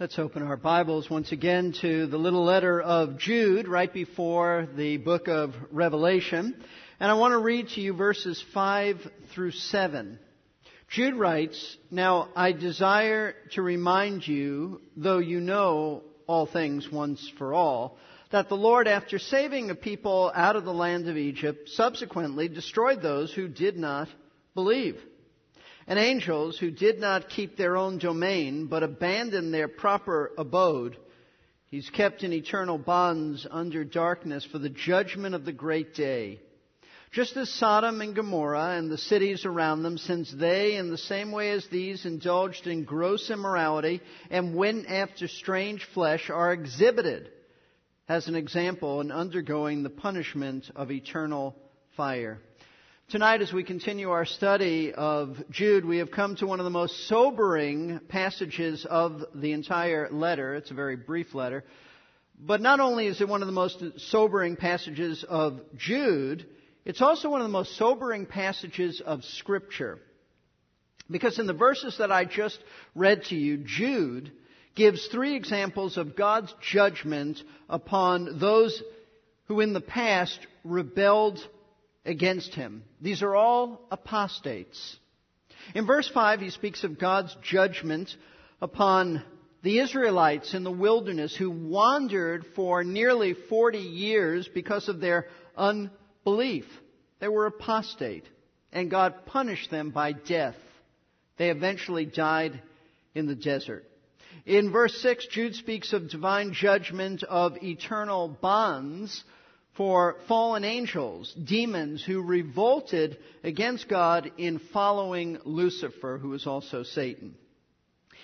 Let's open our Bibles once again to the little letter of Jude right before the book of Revelation. And I want to read to you verses 5 through 7. Jude writes, Now I desire to remind you, though you know all things once for all, that the Lord, after saving a people out of the land of Egypt, subsequently destroyed those who did not believe and angels who did not keep their own domain, but abandoned their proper abode. He's kept in eternal bonds under darkness for the judgment of the great day. Just as Sodom and Gomorrah and the cities around them, since they, in the same way as these, indulged in gross immorality and went after strange flesh, are exhibited as an example in undergoing the punishment of eternal fire. Tonight, as we continue our study of Jude, we have come to one of the most sobering passages of the entire letter. It's a very brief letter. But not only is it one of the most sobering passages of Jude, it's also one of the most sobering passages of Scripture. Because in the verses that I just read to you, Jude gives three examples of God's judgment upon those who in the past rebelled against him. These are all apostates. In verse 5, he speaks of God's judgment upon the Israelites in the wilderness who wandered for nearly 40 years because of their unbelief. They were apostate, and God punished them by death. They eventually died in the desert. In verse 6, Jude speaks of divine judgment of eternal bonds for fallen angels, demons who revolted against God in following Lucifer, who is also Satan.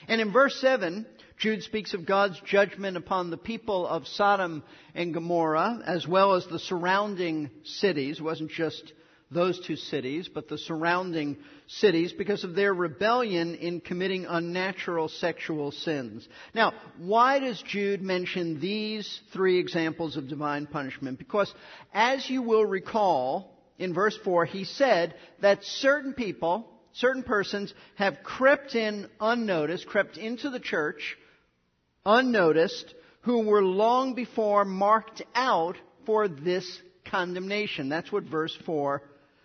And in verse 7, Jude speaks of God's judgment upon the people of Sodom and Gomorrah, as well as the surrounding cities. It wasn't just those two cities, but the surrounding cities because of their rebellion in committing unnatural sexual sins. Now, why does Jude mention these three examples of divine punishment? Because, as you will recall, in verse 4, he said that certain people, certain persons have crept in unnoticed, crept into the church unnoticed, who were long before marked out for this condemnation. That's what verse 4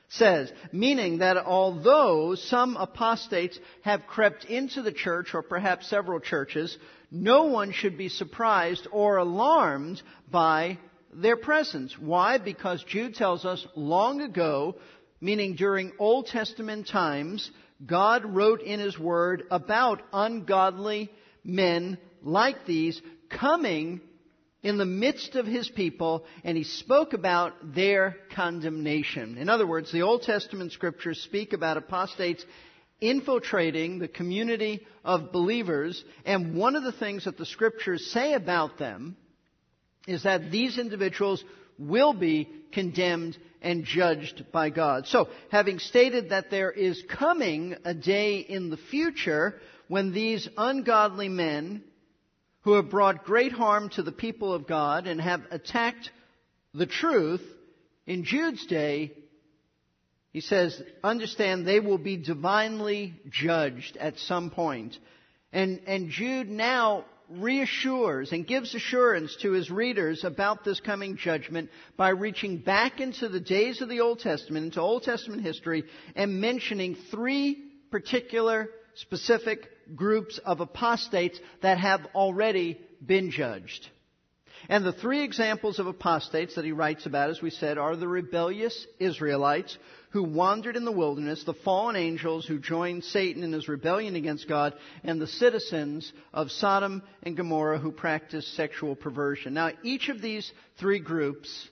says, meaning that although some apostates have crept into the church, or perhaps several churches, no one should be surprised or alarmed by their presence. Why? Because Jude tells us long ago, meaning during Old Testament times, God wrote in His Word about ungodly men like these coming in the midst of his people, and he spoke about their condemnation. In other words, the Old Testament scriptures speak about apostates infiltrating the community of believers, and one of the things that the scriptures say about them is that these individuals will be condemned and judged by God. So, having stated that there is coming a day in the future when these ungodly men who have brought great harm to the people of God and have attacked the truth, in Jude's day, he says, understand they will be divinely judged at some point. And, and Jude now reassures and gives assurance to his readers about this coming judgment by reaching back into the days of the Old Testament, into Old Testament history, and mentioning three particular specific groups of apostates that have already been judged. And the three examples of apostates that he writes about, as we said, are the rebellious Israelites who wandered in the wilderness, the fallen angels who joined Satan in his rebellion against God, and the citizens of Sodom and Gomorrah who practiced sexual perversion. Now, each of these three groups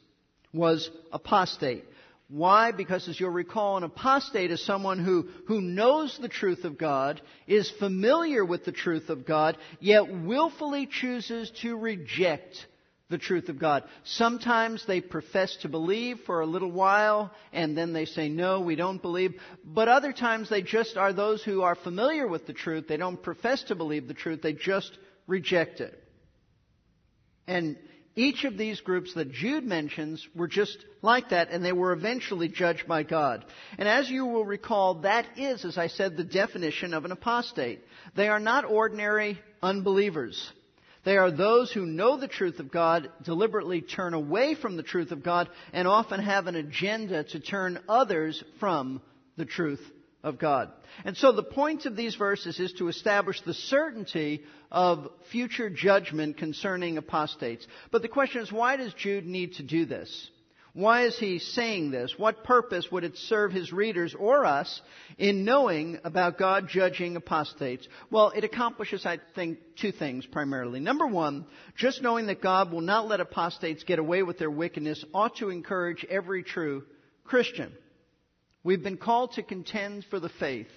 was apostate. Why? Because as you'll recall, an apostate is someone who, who knows the truth of God, is familiar with the truth of God, yet willfully chooses to reject the truth of God. Sometimes they profess to believe for a little while and then they say, no, we don't believe. But other times they just are those who are familiar with the truth. They don't profess to believe the truth. They just reject it. And each of these groups that Jude mentions were just like that, and they were eventually judged by God. And as you will recall, that is, as I said, the definition of an apostate. They are not ordinary unbelievers. They are those who know the truth of God, deliberately turn away from the truth of God, and often have an agenda to turn others from the truth of God. And so the point of these verses is to establish the certainty of future judgment concerning apostates. But the question is, why does Jude need to do this? Why is he saying this? What purpose would it serve his readers or us in knowing about God judging apostates? Well, it accomplishes, I think, two things primarily. Number one, just knowing that God will not let apostates get away with their wickedness ought to encourage every true Christian. We've been called to contend for the faith.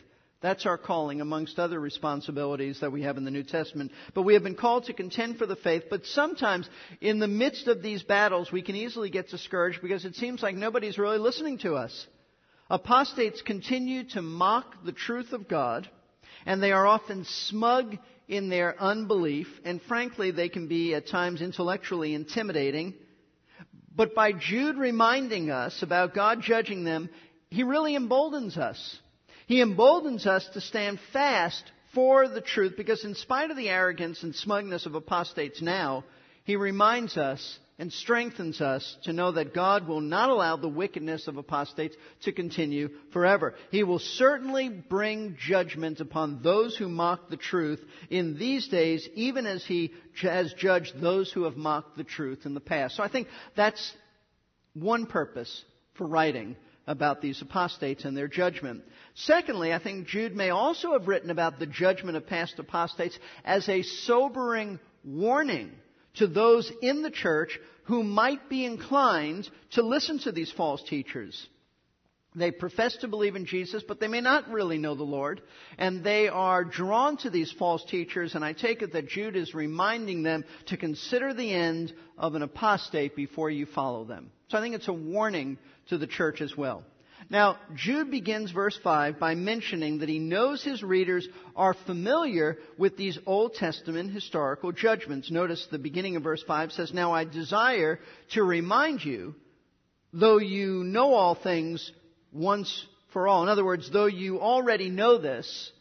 That's our calling amongst other responsibilities that we have in the New Testament. But we have been called to contend for the faith. But sometimes in the midst of these battles, we can easily get discouraged because it seems like nobody's really listening to us. Apostates continue to mock the truth of God, and they are often smug in their unbelief, and frankly, they can be at times intellectually intimidating. But by Jude reminding us about God judging them, he really emboldens us. He emboldens us to stand fast for the truth because, in spite of the arrogance and smugness of apostates now, he reminds us and strengthens us to know that God will not allow the wickedness of apostates to continue forever. He will certainly bring judgment upon those who mock the truth in these days, even as he has judged those who have mocked the truth in the past. So I think that's one purpose for writing about these apostates and their judgment. Secondly, I think Jude may also have written about the judgment of past apostates as a sobering warning to those in the church who might be inclined to listen to these false teachers. They profess to believe in Jesus, but they may not really know the Lord. And they are drawn to these false teachers, and I take it that Jude is reminding them to consider the end of an apostate before you follow them. So I think it's a warning to the church as well. Now, Jude begins verse 5 by mentioning that he knows his readers are familiar with these Old Testament historical judgments. Notice the beginning of verse 5 says, Now I desire to remind you, though you know all things once for all. In other words, though you already know this,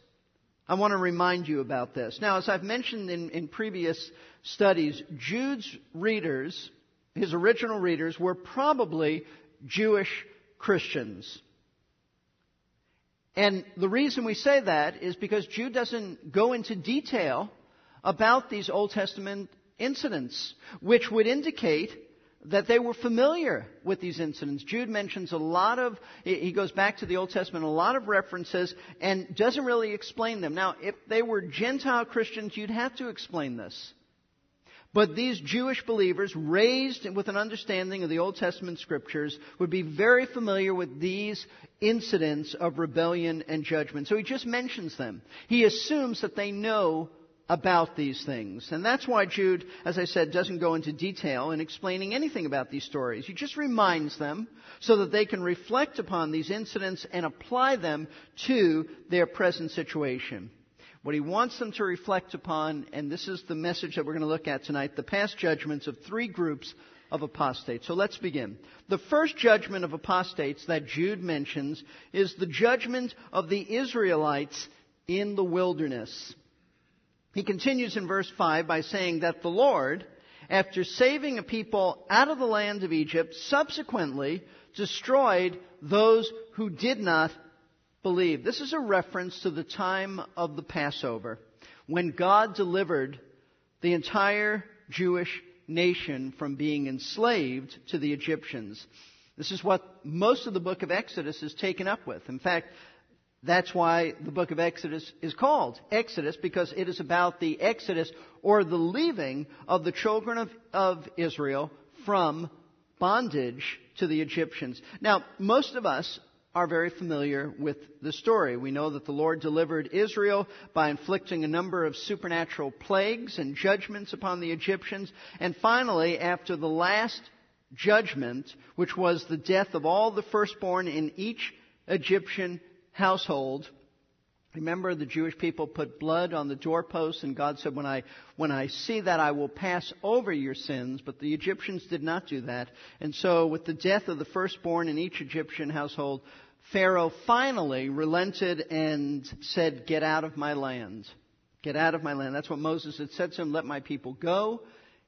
I want to remind you about this. Now, as I've mentioned in, in previous studies, Jude's readers, his original readers, were probably Jewish Christians. And the reason we say that is because Jude doesn't go into detail about these Old Testament incidents, which would indicate that they were familiar with these incidents. Jude mentions a lot of, he goes back to the Old Testament, a lot of references, and doesn't really explain them. Now, if they were Gentile Christians, you'd have to explain this. But these Jewish believers, raised with an understanding of the Old Testament scriptures, would be very familiar with these incidents of rebellion and judgment. So he just mentions them. He assumes that they know about these things. And that's why Jude, as I said, doesn't go into detail in explaining anything about these stories. He just reminds them so that they can reflect upon these incidents and apply them to their present situation. What he wants them to reflect upon, and this is the message that we're going to look at tonight, the past judgments of three groups of apostates. So let's begin. The first judgment of apostates that Jude mentions is the judgment of the Israelites in the wilderness. He continues in verse 5 by saying that the Lord, after saving a people out of the land of Egypt, subsequently destroyed those who did not believe. This is a reference to the time of the Passover when God delivered the entire Jewish nation from being enslaved to the Egyptians. This is what most of the book of Exodus is taken up with. In fact, that's why the book of Exodus is called Exodus, because it is about the exodus or the leaving of the children of, of Israel from bondage to the Egyptians. Now, most of us are very familiar with the story. We know that the Lord delivered Israel by inflicting a number of supernatural plagues and judgments upon the Egyptians. And finally, after the last judgment, which was the death of all the firstborn in each Egyptian household, Remember, the Jewish people put blood on the doorposts, and God said, when I, when I see that, I will pass over your sins. But the Egyptians did not do that. And so, with the death of the firstborn in each Egyptian household, Pharaoh finally relented and said, Get out of my land. Get out of my land. That's what Moses had said to him, Let my people go.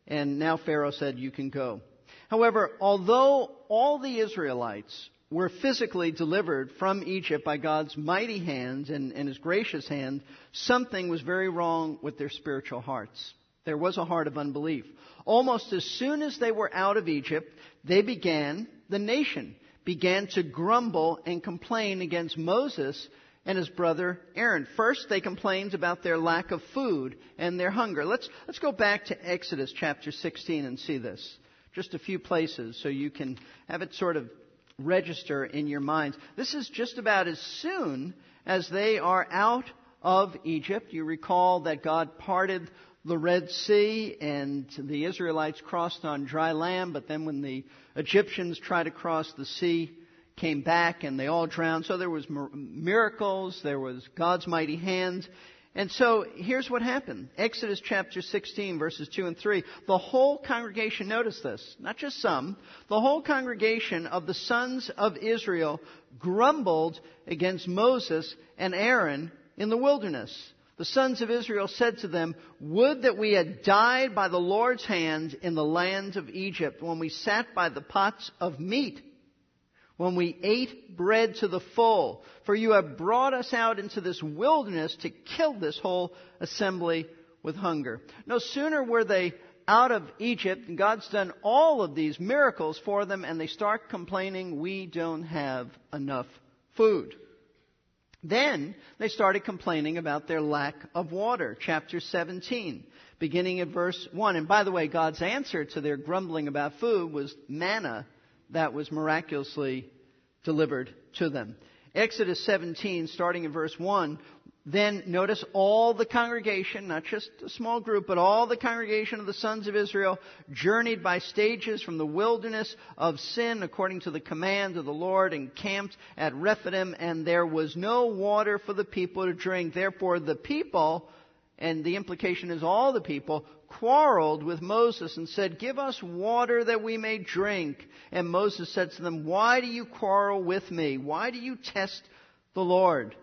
And now Pharaoh said, You can go. However, although all the Israelites were physically delivered from Egypt by God's mighty hand and, and, His gracious hand, something was very wrong with their spiritual hearts. There was a heart of unbelief. Almost as soon as they were out of Egypt, they began, the nation began to grumble and complain against Moses and his brother Aaron. First, they complained about their lack of food and their hunger. Let's, let's go back to Exodus chapter 16 and see this. Just a few places so you can have it sort of register in your minds. This is just about as soon as they are out of Egypt. You recall that God parted the Red Sea and the Israelites crossed on dry land, but then when the Egyptians tried to cross the sea, came back and they all drowned. So there was miracles, there was God's mighty hand, and so here's what happened. Exodus chapter 16 verses 2 and 3. The whole congregation, notice this, not just some, the whole congregation of the sons of Israel grumbled against Moses and Aaron in the wilderness. The sons of Israel said to them, Would that we had died by the Lord's hand in the land of Egypt when we sat by the pots of meat when we ate bread to the full. For you have brought us out into this wilderness to kill this whole assembly with hunger. No sooner were they out of Egypt, and God's done all of these miracles for them, and they start complaining, we don't have enough food. Then they started complaining about their lack of water. Chapter 17, beginning at verse 1. And by the way, God's answer to their grumbling about food was manna that was miraculously delivered to them. Exodus 17, starting in verse 1, then notice all the congregation, not just a small group, but all the congregation of the sons of Israel journeyed by stages from the wilderness of sin according to the command of the Lord and camped at Rephidim and there was no water for the people to drink. Therefore the people, and the implication is all the people, quarreled with Moses and said, Give us water that we may drink. And Moses said to them, Why do you quarrel with me? Why do you test the Lord?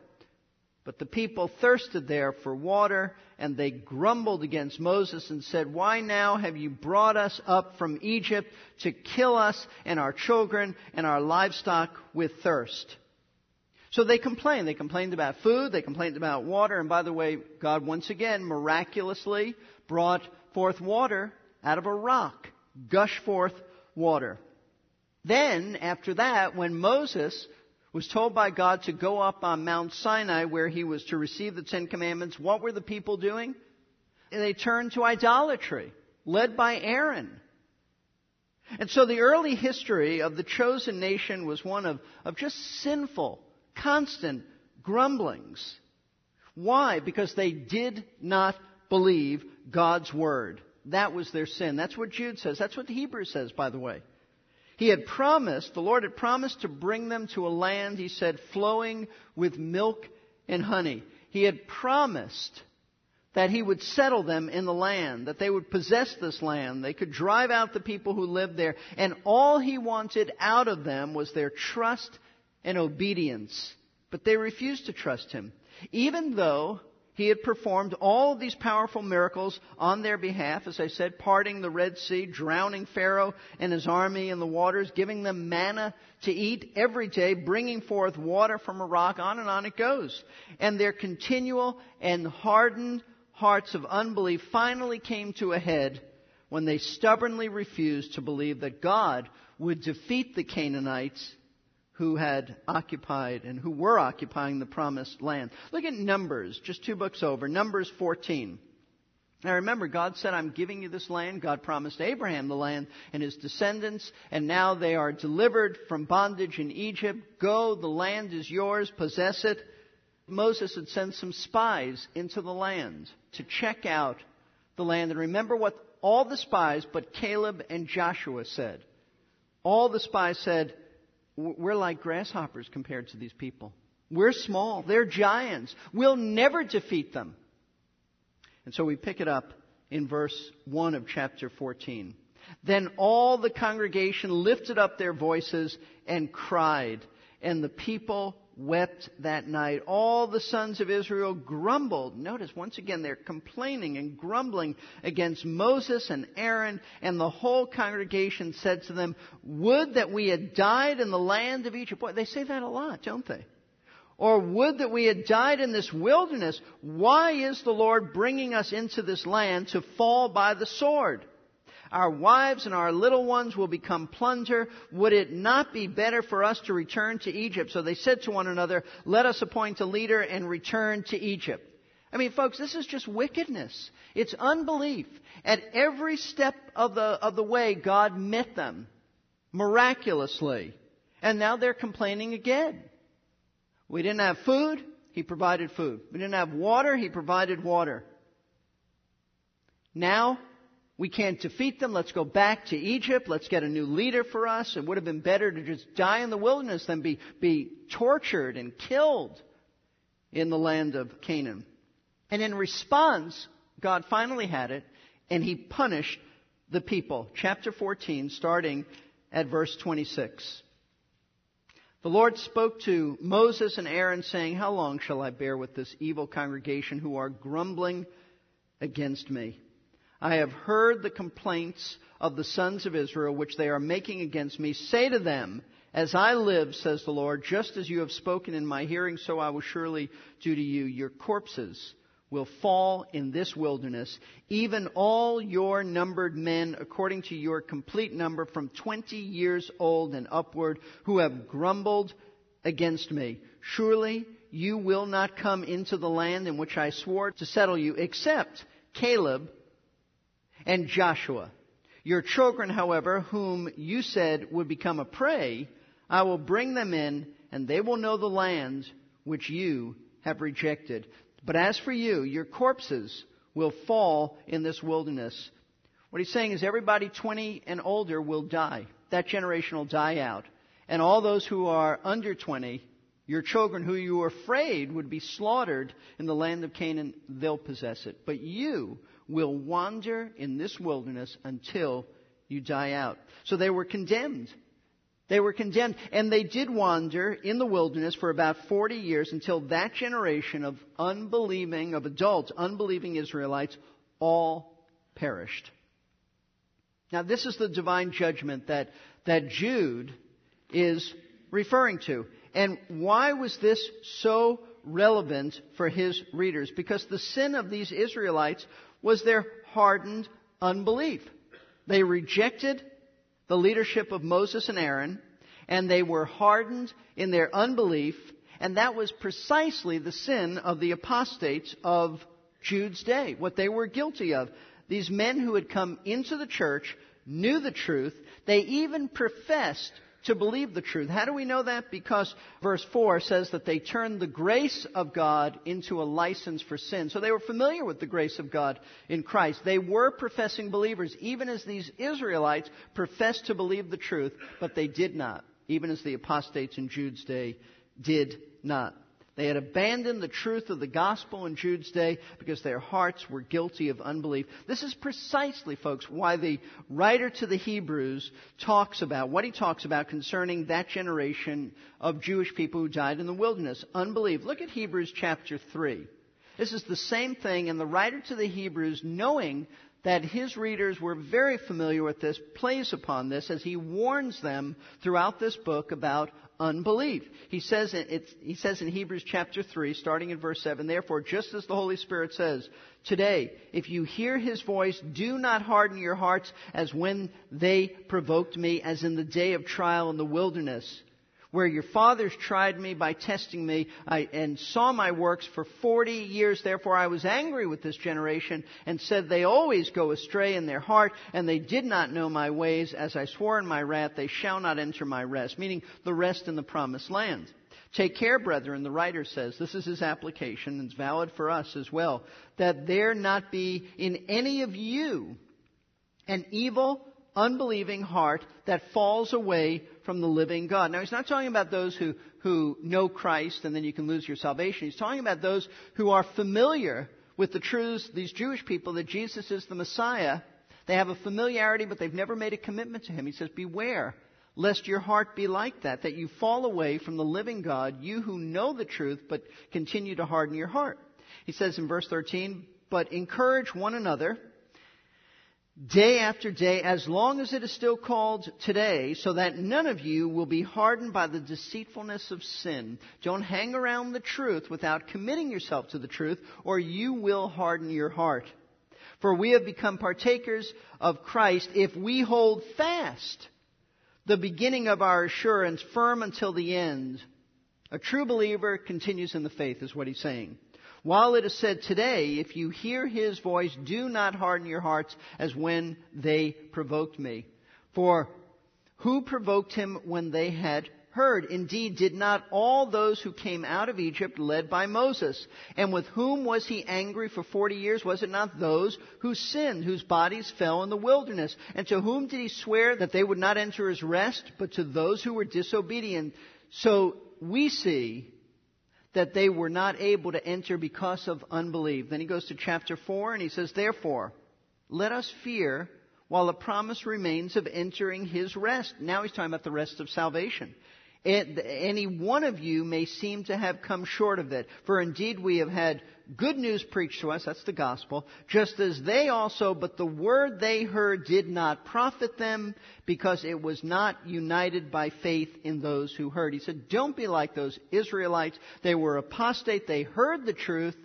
But the people thirsted there for water, and they grumbled against Moses and said, Why now have you brought us up from Egypt to kill us and our children and our livestock with thirst? So they complained. They complained about food, they complained about water, and by the way, God once again miraculously brought forth water out of a rock, gush forth water. Then, after that, when Moses was told by God to go up on Mount Sinai where he was to receive the Ten Commandments, what were the people doing? They turned to idolatry, led by Aaron. And so the early history of the chosen nation was one of, of just sinful, constant grumblings. Why? Because they did not believe God's word. That was their sin. That's what Jude says. That's what the Hebrew says, by the way. He had promised, the Lord had promised to bring them to a land, he said, flowing with milk and honey. He had promised that he would settle them in the land, that they would possess this land, they could drive out the people who lived there, and all he wanted out of them was their trust and obedience. But they refused to trust him. Even though he had performed all of these powerful miracles on their behalf, as I said, parting the Red Sea, drowning Pharaoh and his army in the waters, giving them manna to eat every day, bringing forth water from a rock, on and on it goes. And their continual and hardened hearts of unbelief finally came to a head when they stubbornly refused to believe that God would defeat the Canaanites who had occupied and who were occupying the promised land. Look at Numbers, just two books over. Numbers 14. Now remember, God said, I'm giving you this land. God promised Abraham the land and his descendants, and now they are delivered from bondage in Egypt. Go, the land is yours, possess it. Moses had sent some spies into the land to check out the land. And remember what all the spies but Caleb and Joshua said. All the spies said, we're like grasshoppers compared to these people. We're small. They're giants. We'll never defeat them. And so we pick it up in verse 1 of chapter 14. Then all the congregation lifted up their voices and cried, and the people wept that night. All the sons of Israel grumbled. Notice once again they're complaining and grumbling against Moses and Aaron, and the whole congregation said to them, Would that we had died in the land of Egypt. Boy, they say that a lot, don't they? Or would that we had died in this wilderness. Why is the Lord bringing us into this land to fall by the sword? Our wives and our little ones will become plunder. Would it not be better for us to return to Egypt? So they said to one another, let us appoint a leader and return to Egypt. I mean, folks, this is just wickedness. It's unbelief. At every step of the, of the way, God met them miraculously. And now they're complaining again. We didn't have food, He provided food. We didn't have water, He provided water. Now, we can't defeat them. Let's go back to Egypt. Let's get a new leader for us. It would have been better to just die in the wilderness than be, be tortured and killed in the land of Canaan. And in response, God finally had it, and He punished the people. Chapter 14, starting at verse 26. The Lord spoke to Moses and Aaron, saying, How long shall I bear with this evil congregation who are grumbling against me? I have heard the complaints of the sons of Israel which they are making against me. Say to them, As I live, says the Lord, just as you have spoken in my hearing, so I will surely do to you. Your corpses will fall in this wilderness, even all your numbered men, according to your complete number, from twenty years old and upward, who have grumbled against me. Surely you will not come into the land in which I swore to settle you, except Caleb and Joshua. Your children, however, whom you said would become a prey, I will bring them in, and they will know the land which you have rejected. But as for you, your corpses will fall in this wilderness. What he's saying is everybody 20 and older will die. That generation will die out. And all those who are under 20, your children who you were afraid would be slaughtered in the land of Canaan, they'll possess it. But you will wander in this wilderness until you die out. So they were condemned. They were condemned. And they did wander in the wilderness for about 40 years until that generation of unbelieving, of adults, unbelieving Israelites, all perished. Now, this is the divine judgment that, that Jude is referring to. And why was this so relevant for his readers? Because the sin of these Israelites was their hardened unbelief. They rejected the leadership of Moses and Aaron, and they were hardened in their unbelief, and that was precisely the sin of the apostates of Jude's day, what they were guilty of. These men who had come into the church knew the truth. They even professed to believe the truth. How do we know that? Because verse 4 says that they turned the grace of God into a license for sin. So they were familiar with the grace of God in Christ. They were professing believers, even as these Israelites professed to believe the truth, but they did not, even as the apostates in Jude's day did not. They had abandoned the truth of the gospel in Jude's day because their hearts were guilty of unbelief. This is precisely, folks, why the writer to the Hebrews talks about what he talks about concerning that generation of Jewish people who died in the wilderness. Unbelief. Look at Hebrews chapter 3. This is the same thing, and the writer to the Hebrews, knowing that his readers were very familiar with this, plays upon this as he warns them throughout this book about unbelief. He says, he says in Hebrews chapter 3, starting in verse 7, Therefore, just as the Holy Spirit says, Today, if you hear his voice, do not harden your hearts as when they provoked me, as in the day of trial in the wilderness where your fathers tried me by testing me I, and saw my works for 40 years. Therefore I was angry with this generation and said, They always go astray in their heart, and they did not know my ways. As I swore in my wrath, they shall not enter my rest, meaning the rest in the promised land. Take care, brethren, the writer says, this is his application, and it's valid for us as well, that there not be in any of you an evil, unbelieving heart that falls away from the living God. Now, he's not talking about those who, who know Christ and then you can lose your salvation. He's talking about those who are familiar with the truths, these Jewish people, that Jesus is the Messiah. They have a familiarity, but they've never made a commitment to Him. He says, Beware lest your heart be like that, that you fall away from the living God, you who know the truth, but continue to harden your heart. He says in verse 13, But encourage one another day after day, as long as it is still called today, so that none of you will be hardened by the deceitfulness of sin. Don't hang around the truth without committing yourself to the truth, or you will harden your heart. For we have become partakers of Christ if we hold fast the beginning of our assurance firm until the end. A true believer continues in the faith, is what he's saying. While it is said today, if you hear his voice, do not harden your hearts as when they provoked me. For who provoked him when they had heard? Indeed, did not all those who came out of Egypt led by Moses? And with whom was he angry for forty years? Was it not those who sinned, whose bodies fell in the wilderness? And to whom did he swear that they would not enter his rest, but to those who were disobedient? So we see that they were not able to enter because of unbelief. Then he goes to chapter 4 and he says, Therefore, let us fear while the promise remains of entering his rest. Now he's talking about the rest of salvation. Any one of you may seem to have come short of it. For indeed we have had good news preached to us, that's the gospel, just as they also, but the word they heard did not profit them because it was not united by faith in those who heard. He said, don't be like those Israelites. They were apostate. They heard the truth,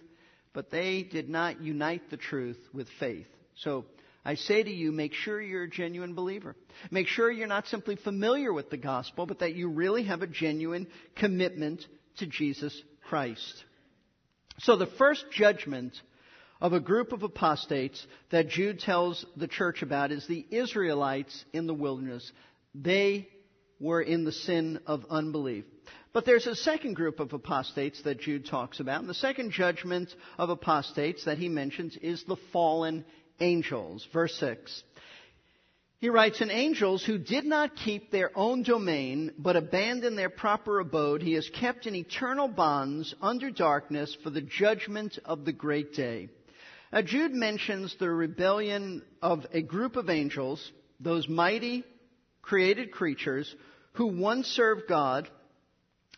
but they did not unite the truth with faith. So, I say to you, make sure you're a genuine believer. Make sure you're not simply familiar with the gospel, but that you really have a genuine commitment to Jesus Christ. So the first judgment of a group of apostates that Jude tells the church about is the Israelites in the wilderness. They were in the sin of unbelief. But there's a second group of apostates that Jude talks about. And the second judgment of apostates that he mentions is the fallen angels. Verse 6. He writes, And angels who did not keep their own domain, but abandoned their proper abode, he has kept in eternal bonds under darkness for the judgment of the great day. Now, Jude mentions the rebellion of a group of angels, those mighty created creatures, who once served God,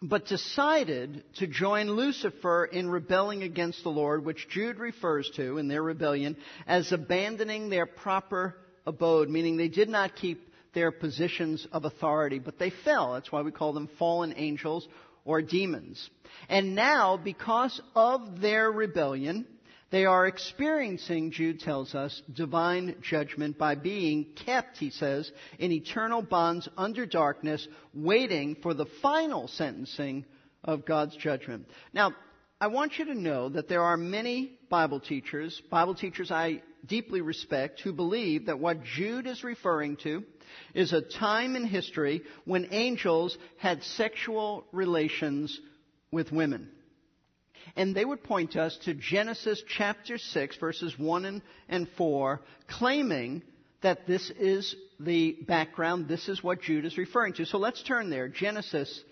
but decided to join Lucifer in rebelling against the Lord, which Jude refers to in their rebellion as abandoning their proper abode, meaning they did not keep their positions of authority, but they fell. That's why we call them fallen angels or demons. And now, because of their rebellion, they are experiencing, Jude tells us, divine judgment by being kept, he says, in eternal bonds under darkness, waiting for the final sentencing of God's judgment. Now, I want you to know that there are many Bible teachers, Bible teachers I deeply respect, who believe that what Jude is referring to is a time in history when angels had sexual relations with women. And they would point us to Genesis chapter 6, verses 1 and 4, claiming that this is the background, this is what Jude is referring to. So let's turn there. Genesis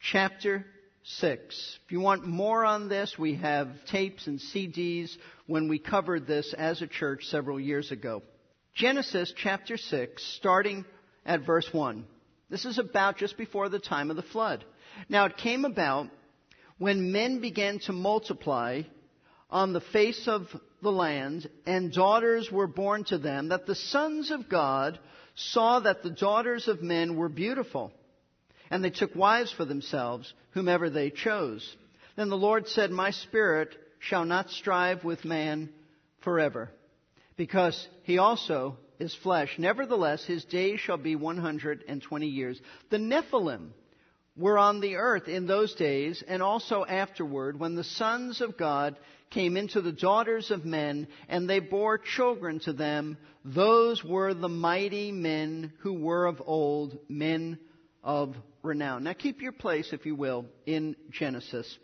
chapter 6. If you want more on this, we have tapes and CDs when we covered this as a church several years ago. Genesis chapter 6, starting at verse 1. This is about just before the time of the flood. Now it came about when men began to multiply on the face of the land, and daughters were born to them, that the sons of God saw that the daughters of men were beautiful and they took wives for themselves, whomever they chose. Then the Lord said, My spirit shall not strive with man forever, because he also is flesh. Nevertheless, his days shall be 120 years. The Nephilim were on the earth in those days, and also afterward, when the sons of God came into the daughters of men, and they bore children to them. Those were the mighty men who were of old, men of renown. Now keep your place, if you will, in Genesis.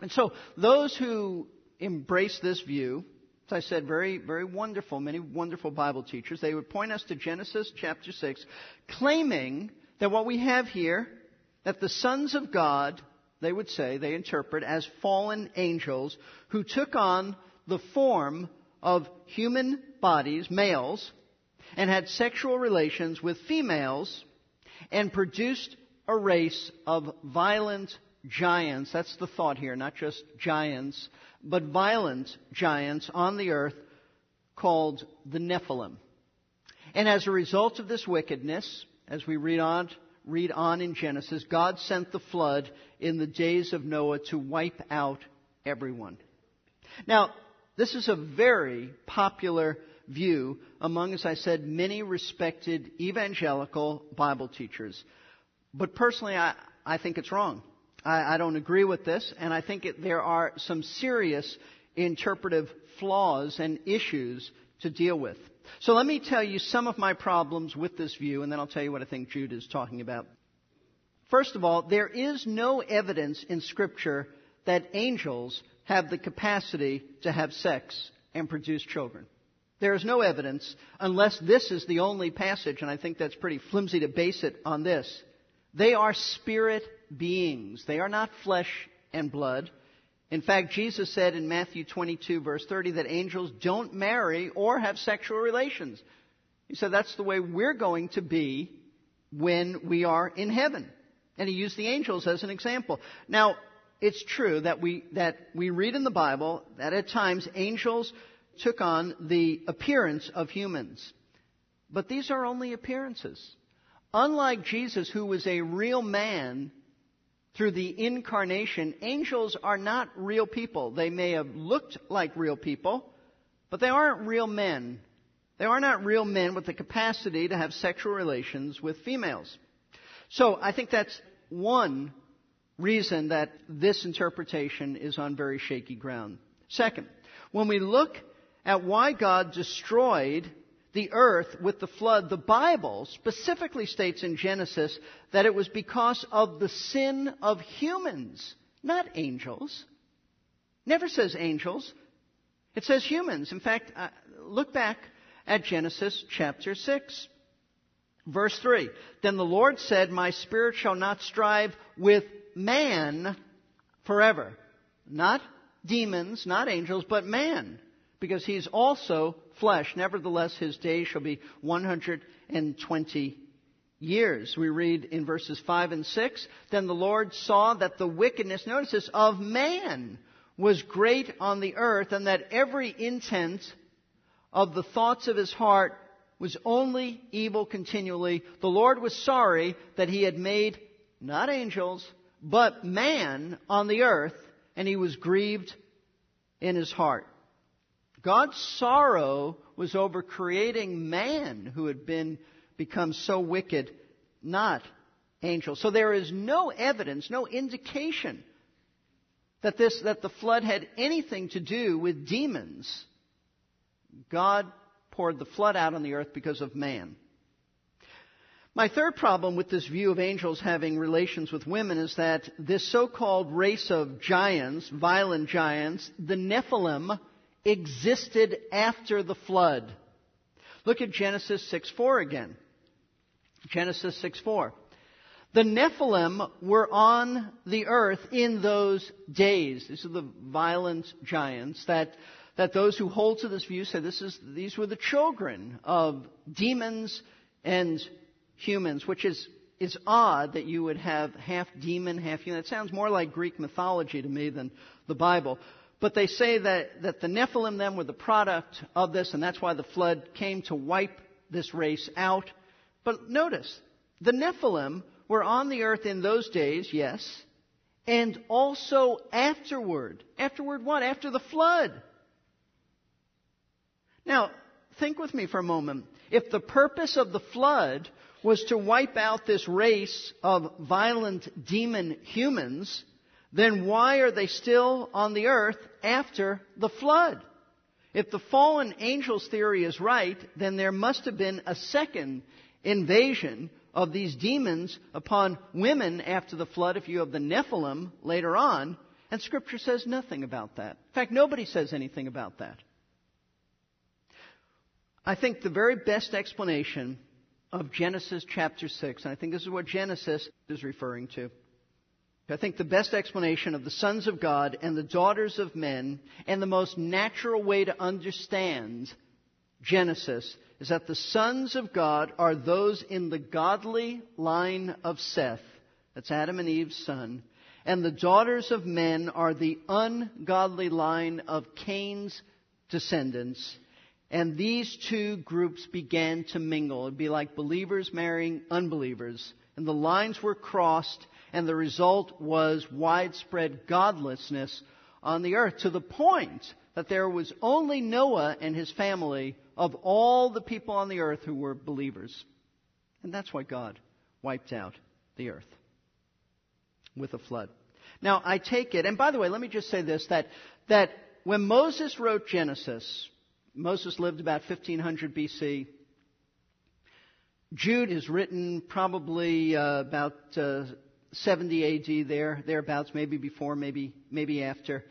And so those who embrace this view as I said, very, very wonderful, many wonderful Bible teachers. They would point us to Genesis chapter 6, claiming that what we have here, that the sons of God, they would say, they interpret as fallen angels who took on the form of human bodies, males, and had sexual relations with females and produced a race of violent giants. That's the thought here, not just giants, but violent giants on the earth called the Nephilim. And as a result of this wickedness, as we read on, read on in Genesis, God sent the flood in the days of Noah to wipe out everyone. Now, this is a very popular view among, as I said, many respected evangelical Bible teachers. But personally, I, I think it's wrong. I, I don't agree with this, and I think it, there are some serious interpretive flaws and issues to deal with. So let me tell you some of my problems with this view, and then I'll tell you what I think Jude is talking about. First of all, there is no evidence in Scripture that angels have the capacity to have sex and produce children. There is no evidence, unless this is the only passage, and I think that's pretty flimsy to base it on this. They are spirit beings. They are not flesh and blood. In fact, Jesus said in Matthew 22 verse 30 that angels don't marry or have sexual relations. He said that's the way we're going to be when we are in heaven. And he used the angels as an example. Now, it's true that we, that we read in the Bible that at times angels took on the appearance of humans. But these are only appearances. Unlike Jesus, who was a real man through the incarnation, angels are not real people. They may have looked like real people, but they aren't real men. They are not real men with the capacity to have sexual relations with females. So I think that's one reason that this interpretation is on very shaky ground. Second, when we look at why God destroyed the earth with the flood, the Bible specifically states in Genesis that it was because of the sin of humans, not angels. Never says angels. It says humans. In fact, uh, look back at Genesis chapter 6. Verse 3. Then the Lord said, My spirit shall not strive with man forever. Not demons, not angels, but man because he's also flesh. Nevertheless, his days shall be 120 years. We read in verses 5 and 6 Then the Lord saw that the wickedness, notice this, of man was great on the earth, and that every intent of the thoughts of his heart was only evil continually. The Lord was sorry that he had made not angels, but man on the earth, and he was grieved in his heart. God's sorrow was over creating man who had been become so wicked, not angels. So there is no evidence, no indication that this that the flood had anything to do with demons. God poured the flood out on the earth because of man. My third problem with this view of angels having relations with women is that this so-called race of giants, violent giants, the Nephilim, existed after the flood. Look at Genesis 6 4 again. Genesis 6 4. The Nephilim were on the earth in those days. These are the violent giants that, that those who hold to this view say this is, these were the children of demons and humans, which is, is odd that you would have half demon, half human. It sounds more like Greek mythology to me than the Bible. But they say that, that the Nephilim then were the product of this, and that's why the flood came to wipe this race out. But notice, the Nephilim were on the earth in those days, yes, and also afterward. Afterward what? After the flood. Now, think with me for a moment. If the purpose of the flood was to wipe out this race of violent demon humans, then why are they still on the earth after the flood? If the fallen angels theory is right, then there must have been a second invasion of these demons upon women after the flood if you have the Nephilim later on, and Scripture says nothing about that. In fact, nobody says anything about that. I think the very best explanation of Genesis chapter 6, and I think this is what Genesis is referring to. I think the best explanation of the sons of God and the daughters of men, and the most natural way to understand Genesis, is that the sons of God are those in the godly line of Seth. That's Adam and Eve's son. And the daughters of men are the ungodly line of Cain's descendants. And these two groups began to mingle. It'd be like believers marrying unbelievers. And the lines were crossed, and the result was widespread godlessness on the earth to the point that there was only Noah and his family of all the people on the earth who were believers. And that's why God wiped out the earth with a flood. Now, I take it, and by the way, let me just say this that, that when Moses wrote Genesis, Moses lived about 1500 BC. Jude is written probably uh, about uh, 70 AD there, thereabouts, maybe before, maybe, maybe after.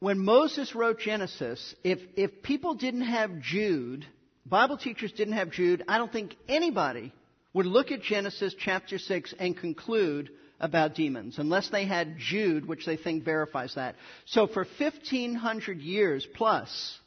When Moses wrote Genesis, if, if people didn't have Jude, Bible teachers didn't have Jude, I don't think anybody would look at Genesis chapter 6 and conclude about demons, unless they had Jude, which they think verifies that. So for 1500 years plus,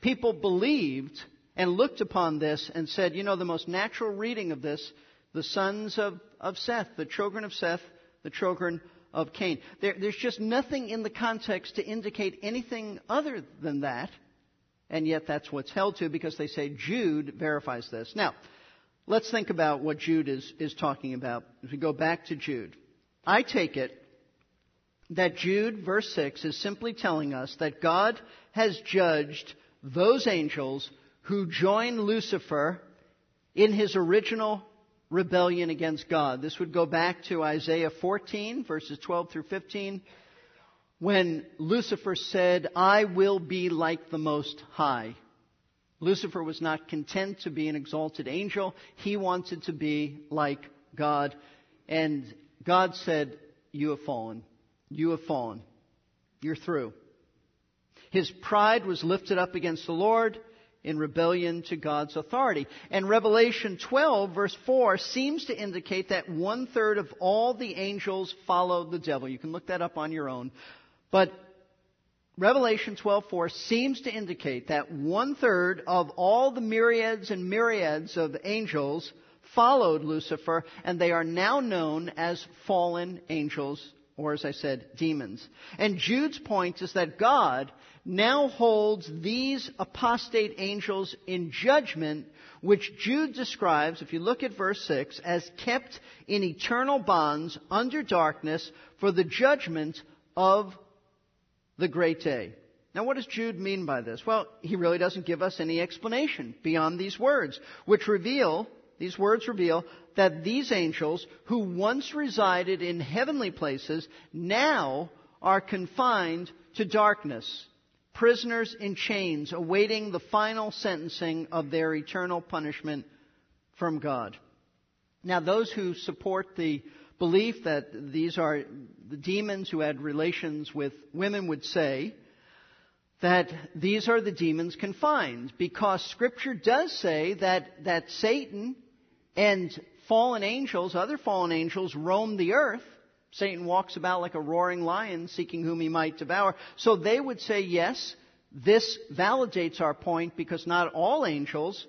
people believed and looked upon this and said, you know, the most natural reading of this, the sons of, of Seth, the children of Seth, the children of Cain. There, there's just nothing in the context to indicate anything other than that, and yet that's what's held to because they say Jude verifies this. Now, Let's think about what Jude is, is talking about If we go back to Jude. I take it that Jude, verse 6, is simply telling us that God has judged those angels who joined Lucifer in his original rebellion against God. This would go back to Isaiah 14, verses 12 through 15, when Lucifer said, I will be like the Most High. Lucifer was not content to be an exalted angel. He wanted to be like God. And God said, You have fallen. You have fallen. You're through. His pride was lifted up against the Lord in rebellion to God's authority. And Revelation 12, verse 4, seems to indicate that one third of all the angels followed the devil. You can look that up on your own. But Revelation 12:4 seems to indicate that one third of all the myriads and myriads of angels followed Lucifer, and they are now known as fallen angels, or as I said, demons. And Jude's point is that God now holds these apostate angels in judgment, which Jude describes, if you look at verse 6, as kept in eternal bonds under darkness for the judgment of the great day. Now, what does Jude mean by this? Well, he really doesn't give us any explanation beyond these words, which reveal, these words reveal, that these angels, who once resided in heavenly places, now are confined to darkness, prisoners in chains, awaiting the final sentencing of their eternal punishment from God. Now, those who support the belief that these are the demons who had relations with women would say that these are the demons confined because scripture does say that, that Satan and fallen angels, other fallen angels, roam the earth. Satan walks about like a roaring lion seeking whom he might devour. So they would say, yes, this validates our point because not all angels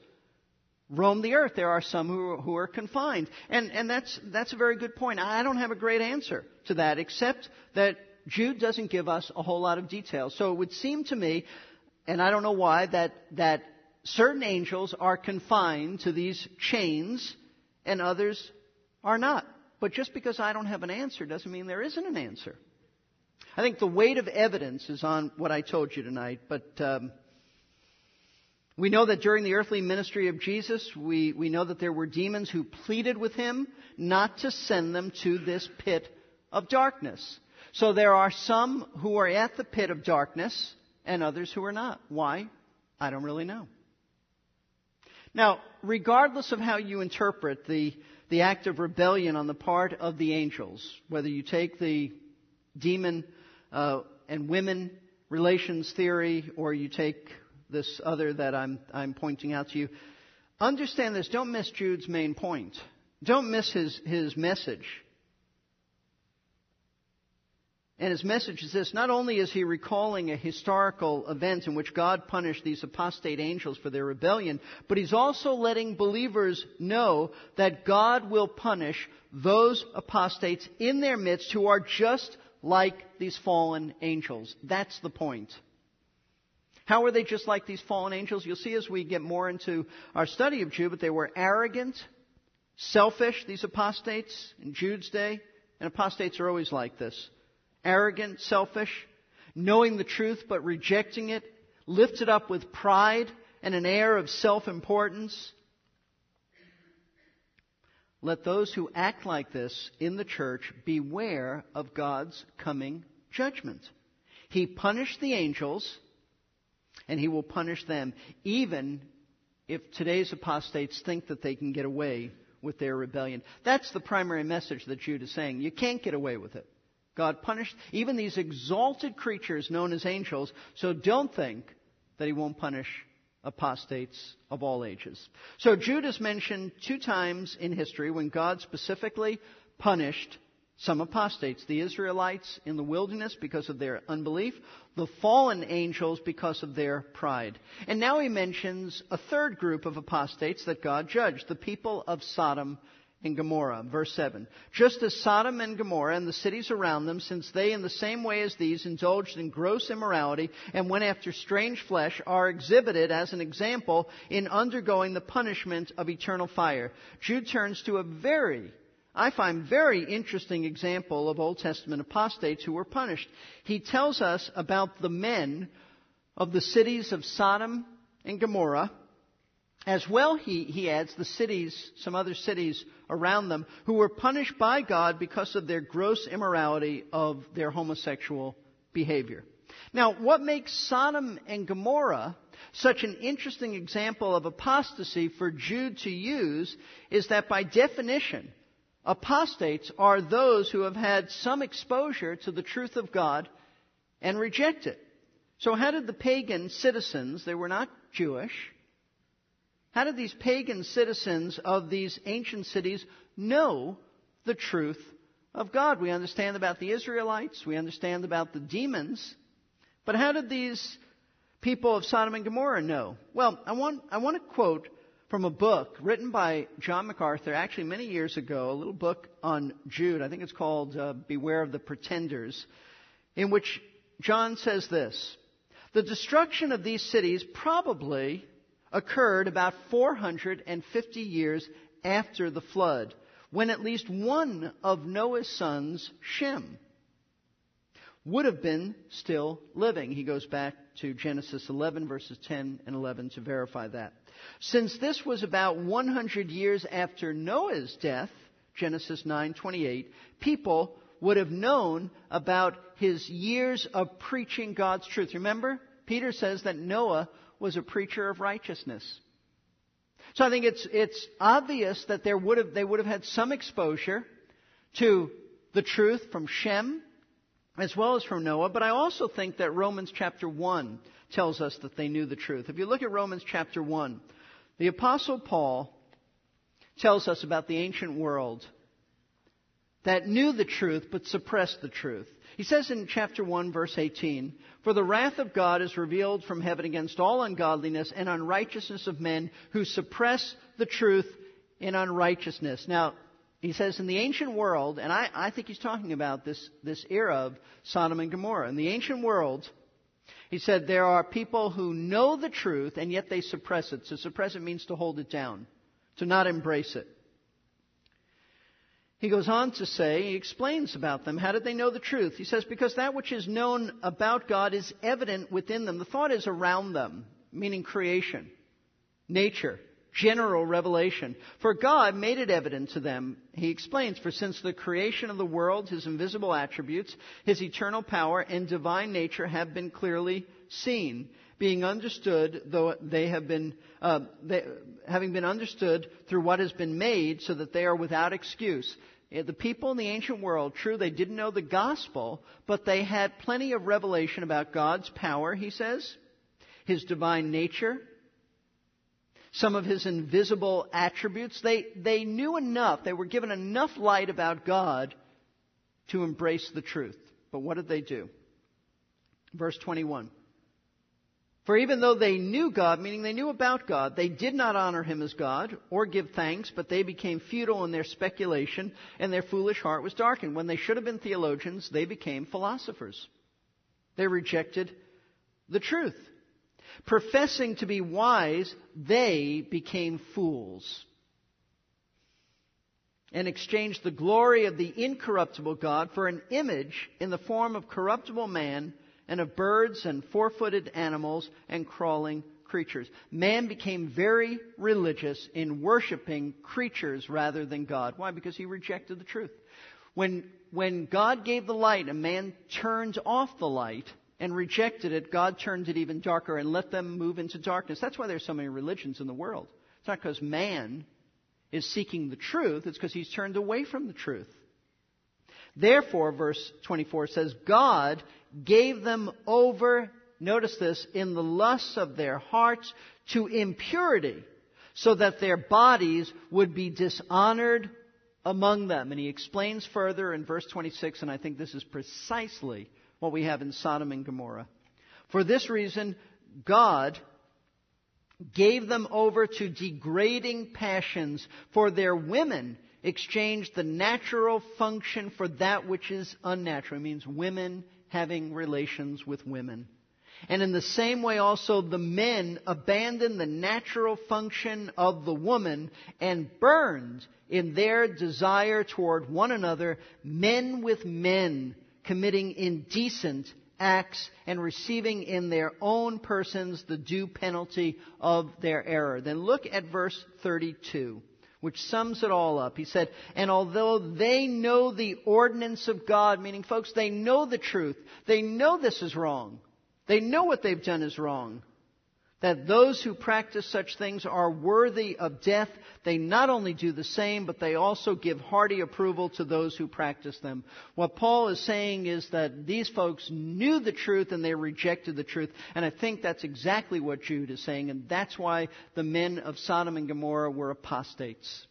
roam the earth. There are some who, who are confined. And, and that's, that's a very good point. I don't have a great answer to that, except that Jude doesn't give us a whole lot of details. So it would seem to me, and I don't know why, that, that certain angels are confined to these chains and others are not. But just because I don't have an answer doesn't mean there isn't an answer. I think the weight of evidence is on what I told you tonight, but um, we know that during the earthly ministry of Jesus, we, we know that there were demons who pleaded with him not to send them to this pit of darkness. So there are some who are at the pit of darkness and others who are not. Why? I don't really know. Now, regardless of how you interpret the, the act of rebellion on the part of the angels, whether you take the demon uh, and women relations theory or you take this other that I'm, I'm pointing out to you. Understand this. Don't miss Jude's main point. Don't miss his, his message. And his message is this not only is he recalling a historical event in which God punished these apostate angels for their rebellion, but he's also letting believers know that God will punish those apostates in their midst who are just like these fallen angels. That's the point. How are they just like these fallen angels? You'll see as we get more into our study of Jude, but they were arrogant, selfish, these apostates in Jude's day. And apostates are always like this arrogant, selfish, knowing the truth but rejecting it, lifted up with pride and an air of self importance. Let those who act like this in the church beware of God's coming judgment. He punished the angels, and he will punish them, even if today's apostates think that they can get away with their rebellion. That's the primary message that Jude is saying. You can't get away with it. God punished even these exalted creatures known as angels, so don't think that he won't punish apostates of all ages. So Jude is mentioned two times in history when God specifically punished some apostates, the Israelites in the wilderness because of their unbelief, the fallen angels because of their pride. And now he mentions a third group of apostates that God judged, the people of Sodom and Gomorrah. Verse 7. Just as Sodom and Gomorrah and the cities around them, since they in the same way as these indulged in gross immorality and went after strange flesh, are exhibited as an example in undergoing the punishment of eternal fire. Jude turns to a very I find very interesting example of Old Testament apostates who were punished. He tells us about the men of the cities of Sodom and Gomorrah as well, he, he adds, the cities, some other cities around them, who were punished by God because of their gross immorality of their homosexual behavior. Now, what makes Sodom and Gomorrah such an interesting example of apostasy for Jude to use is that by definition, apostates are those who have had some exposure to the truth of God and reject it. So how did the pagan citizens, they were not Jewish, how did these pagan citizens of these ancient cities know the truth of God? We understand about the Israelites, we understand about the demons, but how did these people of Sodom and Gomorrah know? Well, I want, I want to quote from a book written by John MacArthur, actually many years ago, a little book on Jude. I think it's called uh, Beware of the Pretenders, in which John says this The destruction of these cities probably occurred about 450 years after the flood, when at least one of Noah's sons, Shem, would have been still living. He goes back to Genesis 11, verses 10 and 11 to verify that. Since this was about 100 years after Noah's death, Genesis 9:28, people would have known about his years of preaching God's truth. Remember, Peter says that Noah was a preacher of righteousness. So I think it's, it's obvious that there would have, they would have had some exposure to the truth from Shem as well as from Noah, but I also think that Romans chapter 1 tells us that they knew the truth. If you look at Romans chapter 1, the apostle Paul tells us about the ancient world that knew the truth but suppressed the truth. He says in chapter 1 verse 18, For the wrath of God is revealed from heaven against all ungodliness and unrighteousness of men who suppress the truth in unrighteousness. Now, he says in the ancient world, and I, I think he's talking about this, this era of Sodom and Gomorrah. In the ancient world, he said there are people who know the truth and yet they suppress it. To suppress it means to hold it down, to not embrace it. He goes on to say, he explains about them. How did they know the truth? He says, because that which is known about God is evident within them. The thought is around them, meaning creation, nature, general revelation. For God made it evident to them, he explains, for since the creation of the world, his invisible attributes, his eternal power, and divine nature have been clearly seen, being understood, though they have been, uh, they, having been understood through what has been made, so that they are without excuse. The people in the ancient world, true, they didn't know the gospel, but they had plenty of revelation about God's power, he says, his divine nature, some of his invisible attributes. They, they knew enough, they were given enough light about God to embrace the truth. But what did they do? Verse 21. For even though they knew God, meaning they knew about God, they did not honor him as God or give thanks, but they became futile in their speculation, and their foolish heart was darkened. When they should have been theologians, they became philosophers. They rejected the truth. Professing to be wise, they became fools and exchanged the glory of the incorruptible God for an image in the form of corruptible man and of birds and four footed animals and crawling creatures. Man became very religious in worshiping creatures rather than God. Why? Because he rejected the truth. When, when God gave the light and man turned off the light and rejected it, God turned it even darker and let them move into darkness. That's why there's so many religions in the world. It's not because man is seeking the truth, it's because he's turned away from the truth. Therefore, verse 24 says, God gave them over, notice this, in the lusts of their hearts to impurity, so that their bodies would be dishonored among them. And he explains further in verse 26, and I think this is precisely what we have in Sodom and Gomorrah. For this reason, God gave them over to degrading passions, for their women exchanged the natural function for that which is unnatural. It means women having relations with women. And in the same way also the men abandoned the natural function of the woman and burned in their desire toward one another, men with men committing indecent acts and receiving in their own persons the due penalty of their error. Then look at verse 32, which sums it all up. He said, And although they know the ordinance of God, meaning folks, they know the truth, they know this is wrong, they know what they've done is wrong, that those who practice such things are worthy of death. They not only do the same, but they also give hearty approval to those who practice them. What Paul is saying is that these folks knew the truth and they rejected the truth. And I think that's exactly what Jude is saying, and that's why the men of Sodom and Gomorrah were apostates.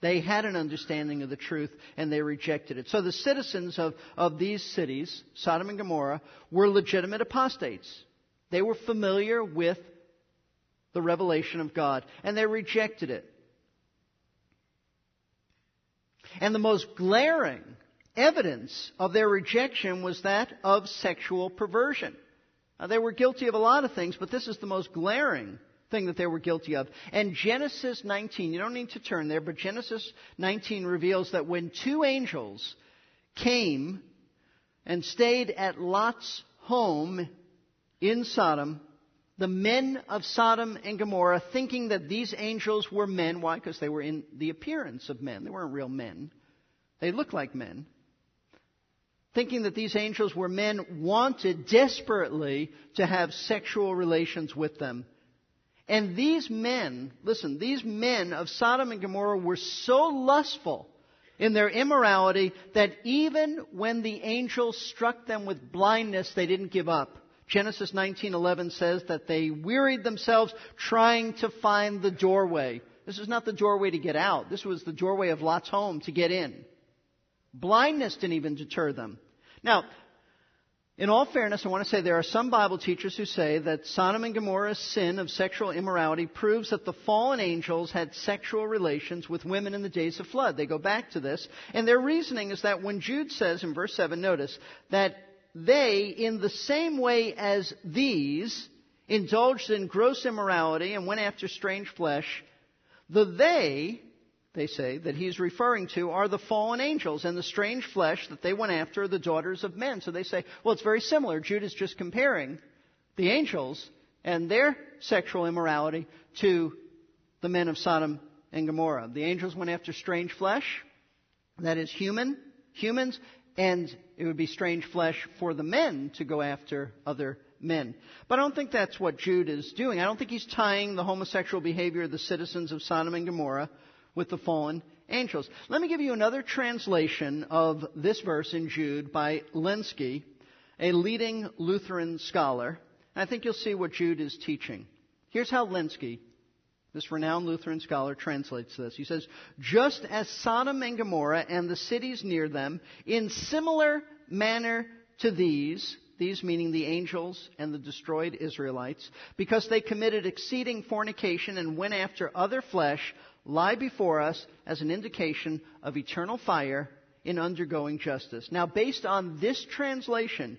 They had an understanding of the truth and they rejected it. So the citizens of, of these cities, Sodom and Gomorrah, were legitimate apostates. They were familiar with the revelation of God, and they rejected it. And the most glaring evidence of their rejection was that of sexual perversion. Now, they were guilty of a lot of things, but this is the most glaring thing that they were guilty of. And Genesis 19, you don't need to turn there, but Genesis 19 reveals that when two angels came and stayed at Lot's home in Sodom, the men of Sodom and Gomorrah thinking that these angels were men. Why? Because they were in the appearance of men. They weren't real men. They looked like men. Thinking that these angels were men wanted desperately to have sexual relations with them. And these men, listen, these men of Sodom and Gomorrah were so lustful in their immorality that even when the angels struck them with blindness, they didn't give up. Genesis 19:11 says that they wearied themselves trying to find the doorway. This is not the doorway to get out. This was the doorway of Lot's home to get in. Blindness didn't even deter them. Now, in all fairness, I want to say there are some Bible teachers who say that Sodom and Gomorrah's sin of sexual immorality proves that the fallen angels had sexual relations with women in the days of flood. They go back to this, and their reasoning is that when Jude says in verse 7, notice, that they, in the same way as these, indulged in gross immorality and went after strange flesh, the they, they say, that he's referring to are the fallen angels, and the strange flesh that they went after are the daughters of men. So they say, well, it's very similar. Jude is just comparing the angels and their sexual immorality to the men of Sodom and Gomorrah. The angels went after strange flesh, that is human, humans, and it would be strange flesh for the men to go after other men. But I don't think that's what Jude is doing. I don't think he's tying the homosexual behavior of the citizens of Sodom and Gomorrah with the fallen angels. Let me give you another translation of this verse in Jude by Lenski, a leading Lutheran scholar. I think you'll see what Jude is teaching. Here's how Lenski, this renowned Lutheran scholar, translates this. He says, Just as Sodom and Gomorrah and the cities near them, in similar manner to these, these meaning the angels and the destroyed Israelites, because they committed exceeding fornication and went after other flesh, lie before us as an indication of eternal fire in undergoing justice. Now, based on this translation,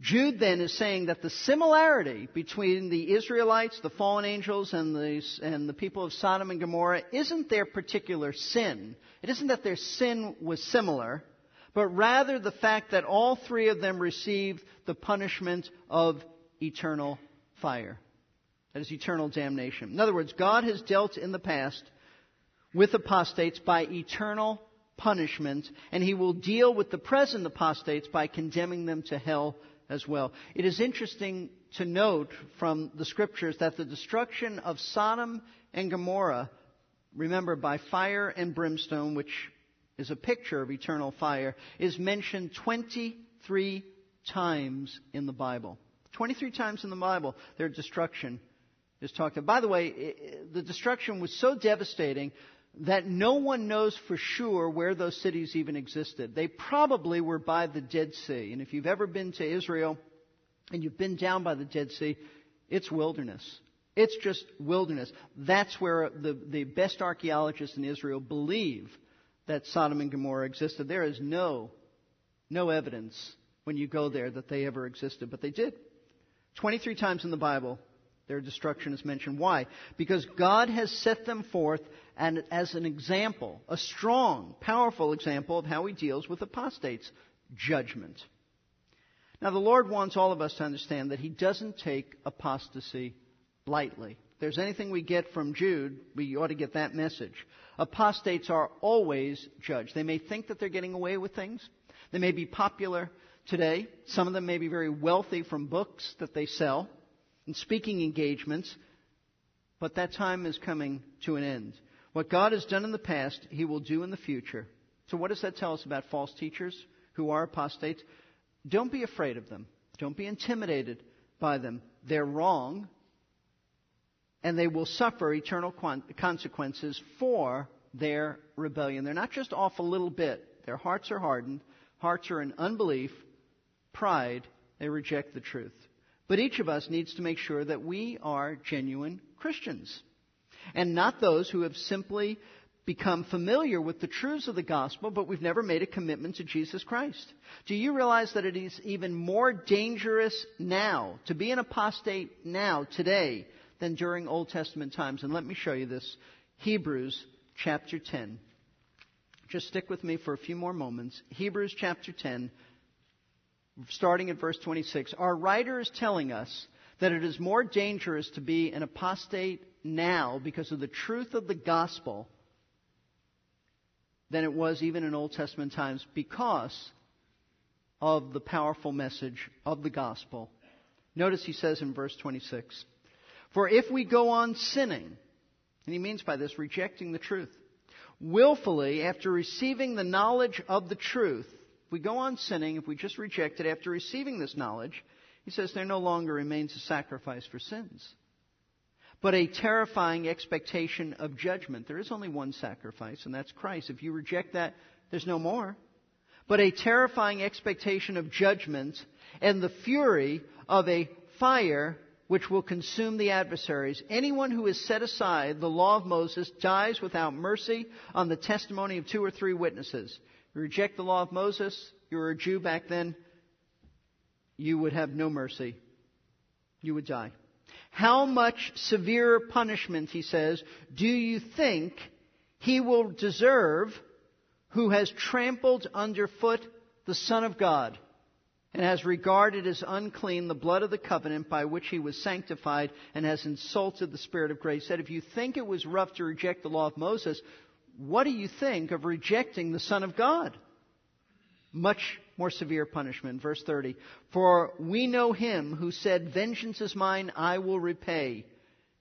Jude then is saying that the similarity between the Israelites, the fallen angels, and the, and the people of Sodom and Gomorrah isn't their particular sin. It isn't that their sin was similar, but rather the fact that all three of them received the punishment of eternal fire. That is eternal damnation. In other words, God has dealt in the past with apostates by eternal punishment, and he will deal with the present apostates by condemning them to hell as well. It is interesting to note from the scriptures that the destruction of Sodom and Gomorrah, remember by fire and brimstone, which is a picture of eternal fire, is mentioned 23 times in the Bible. 23 times in the Bible, their destruction is talked about. By the way, the destruction was so devastating that no one knows for sure where those cities even existed. They probably were by the Dead Sea. And if you've ever been to Israel and you've been down by the Dead Sea, it's wilderness. It's just wilderness. That's where the, the best archaeologists in Israel believe that Sodom and Gomorrah existed. There is no, no evidence when you go there that they ever existed, but they did. 23 times in the Bible, their destruction is mentioned. Why? Because God has set them forth and as an example, a strong, powerful example of how he deals with apostates judgment. Now, the Lord wants all of us to understand that he doesn't take apostasy lightly. If there's anything we get from Jude, we ought to get that message. Apostates are always judged. They may think that they're getting away with things. They may be popular today. Some of them may be very wealthy from books that they sell and speaking engagements, but that time is coming to an end. What God has done in the past, He will do in the future. So, what does that tell us about false teachers who are apostates? Don't be afraid of them. Don't be intimidated by them. They're wrong, and they will suffer eternal consequences for their rebellion. They're not just off a little bit, their hearts are hardened, hearts are in unbelief, pride, they reject the truth. But each of us needs to make sure that we are genuine Christians and not those who have simply become familiar with the truths of the gospel, but we've never made a commitment to Jesus Christ. Do you realize that it is even more dangerous now to be an apostate now, today, than during Old Testament times? And let me show you this. Hebrews chapter 10. Just stick with me for a few more moments. Hebrews chapter 10, starting at verse 26, our writer is telling us that it is more dangerous to be an apostate now because of the truth of the gospel than it was even in Old Testament times because of the powerful message of the gospel. Notice he says in verse 26, For if we go on sinning, and he means by this rejecting the truth, willfully after receiving the knowledge of the truth, we go on sinning, if we just reject it after receiving this knowledge, he says there no longer remains a sacrifice for sins, but a terrifying expectation of judgment. There is only one sacrifice, and that's Christ. If you reject that, there's no more. But a terrifying expectation of judgment and the fury of a fire which will consume the adversaries. Anyone who has set aside the law of Moses dies without mercy on the testimony of two or three witnesses. You reject the law of Moses, you were a Jew back then, you would have no mercy. You would die. How much severe punishment, he says, do you think he will deserve who has trampled underfoot the Son of God and has regarded as unclean the blood of the covenant by which he was sanctified and has insulted the Spirit of grace? Said, if you think it was rough to reject the law of Moses, what do you think of rejecting the Son of God? Much more severe punishment. Verse 30. For we know him who said, Vengeance is mine, I will repay.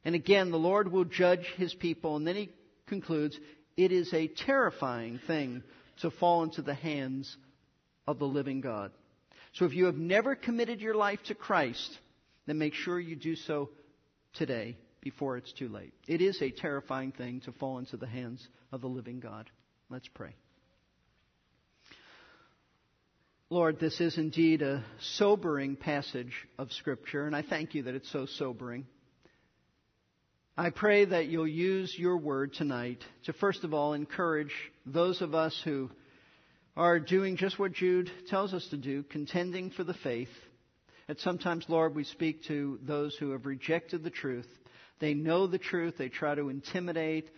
And again, the Lord will judge his people. And then he concludes, It is a terrifying thing to fall into the hands of the living God. So if you have never committed your life to Christ, then make sure you do so today before it's too late. It is a terrifying thing to fall into the hands of the living God. Let's pray. Lord, this is indeed a sobering passage of Scripture, and I thank you that it's so sobering. I pray that you'll use your word tonight to, first of all, encourage those of us who are doing just what Jude tells us to do, contending for the faith. And sometimes, Lord, we speak to those who have rejected the truth. They know the truth, they try to intimidate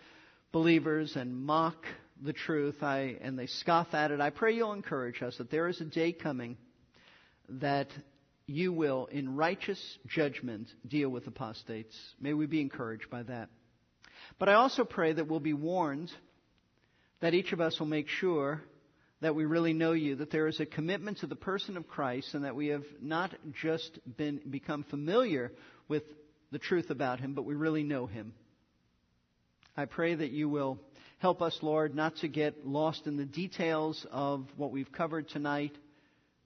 believers and mock the truth I, and they scoff at it. I pray you'll encourage us that there is a day coming that you will, in righteous judgment, deal with apostates. May we be encouraged by that. But I also pray that we'll be warned that each of us will make sure that we really know you, that there is a commitment to the person of Christ, and that we have not just been, become familiar with the truth about him, but we really know him. I pray that you will help us, Lord, not to get lost in the details of what we've covered tonight,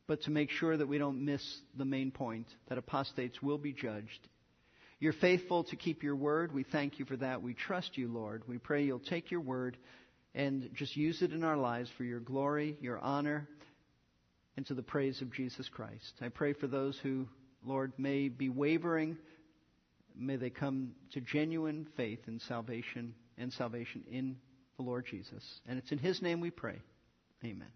but to make sure that we don't miss the main point, that apostates will be judged. You're faithful to keep your word. We thank you for that. We trust you, Lord. We pray you'll take your word and just use it in our lives for your glory, your honor, and to the praise of Jesus Christ. I pray for those who, Lord, may be wavering May they come to genuine faith in salvation and salvation in the Lord Jesus. And it's in His name we pray. Amen.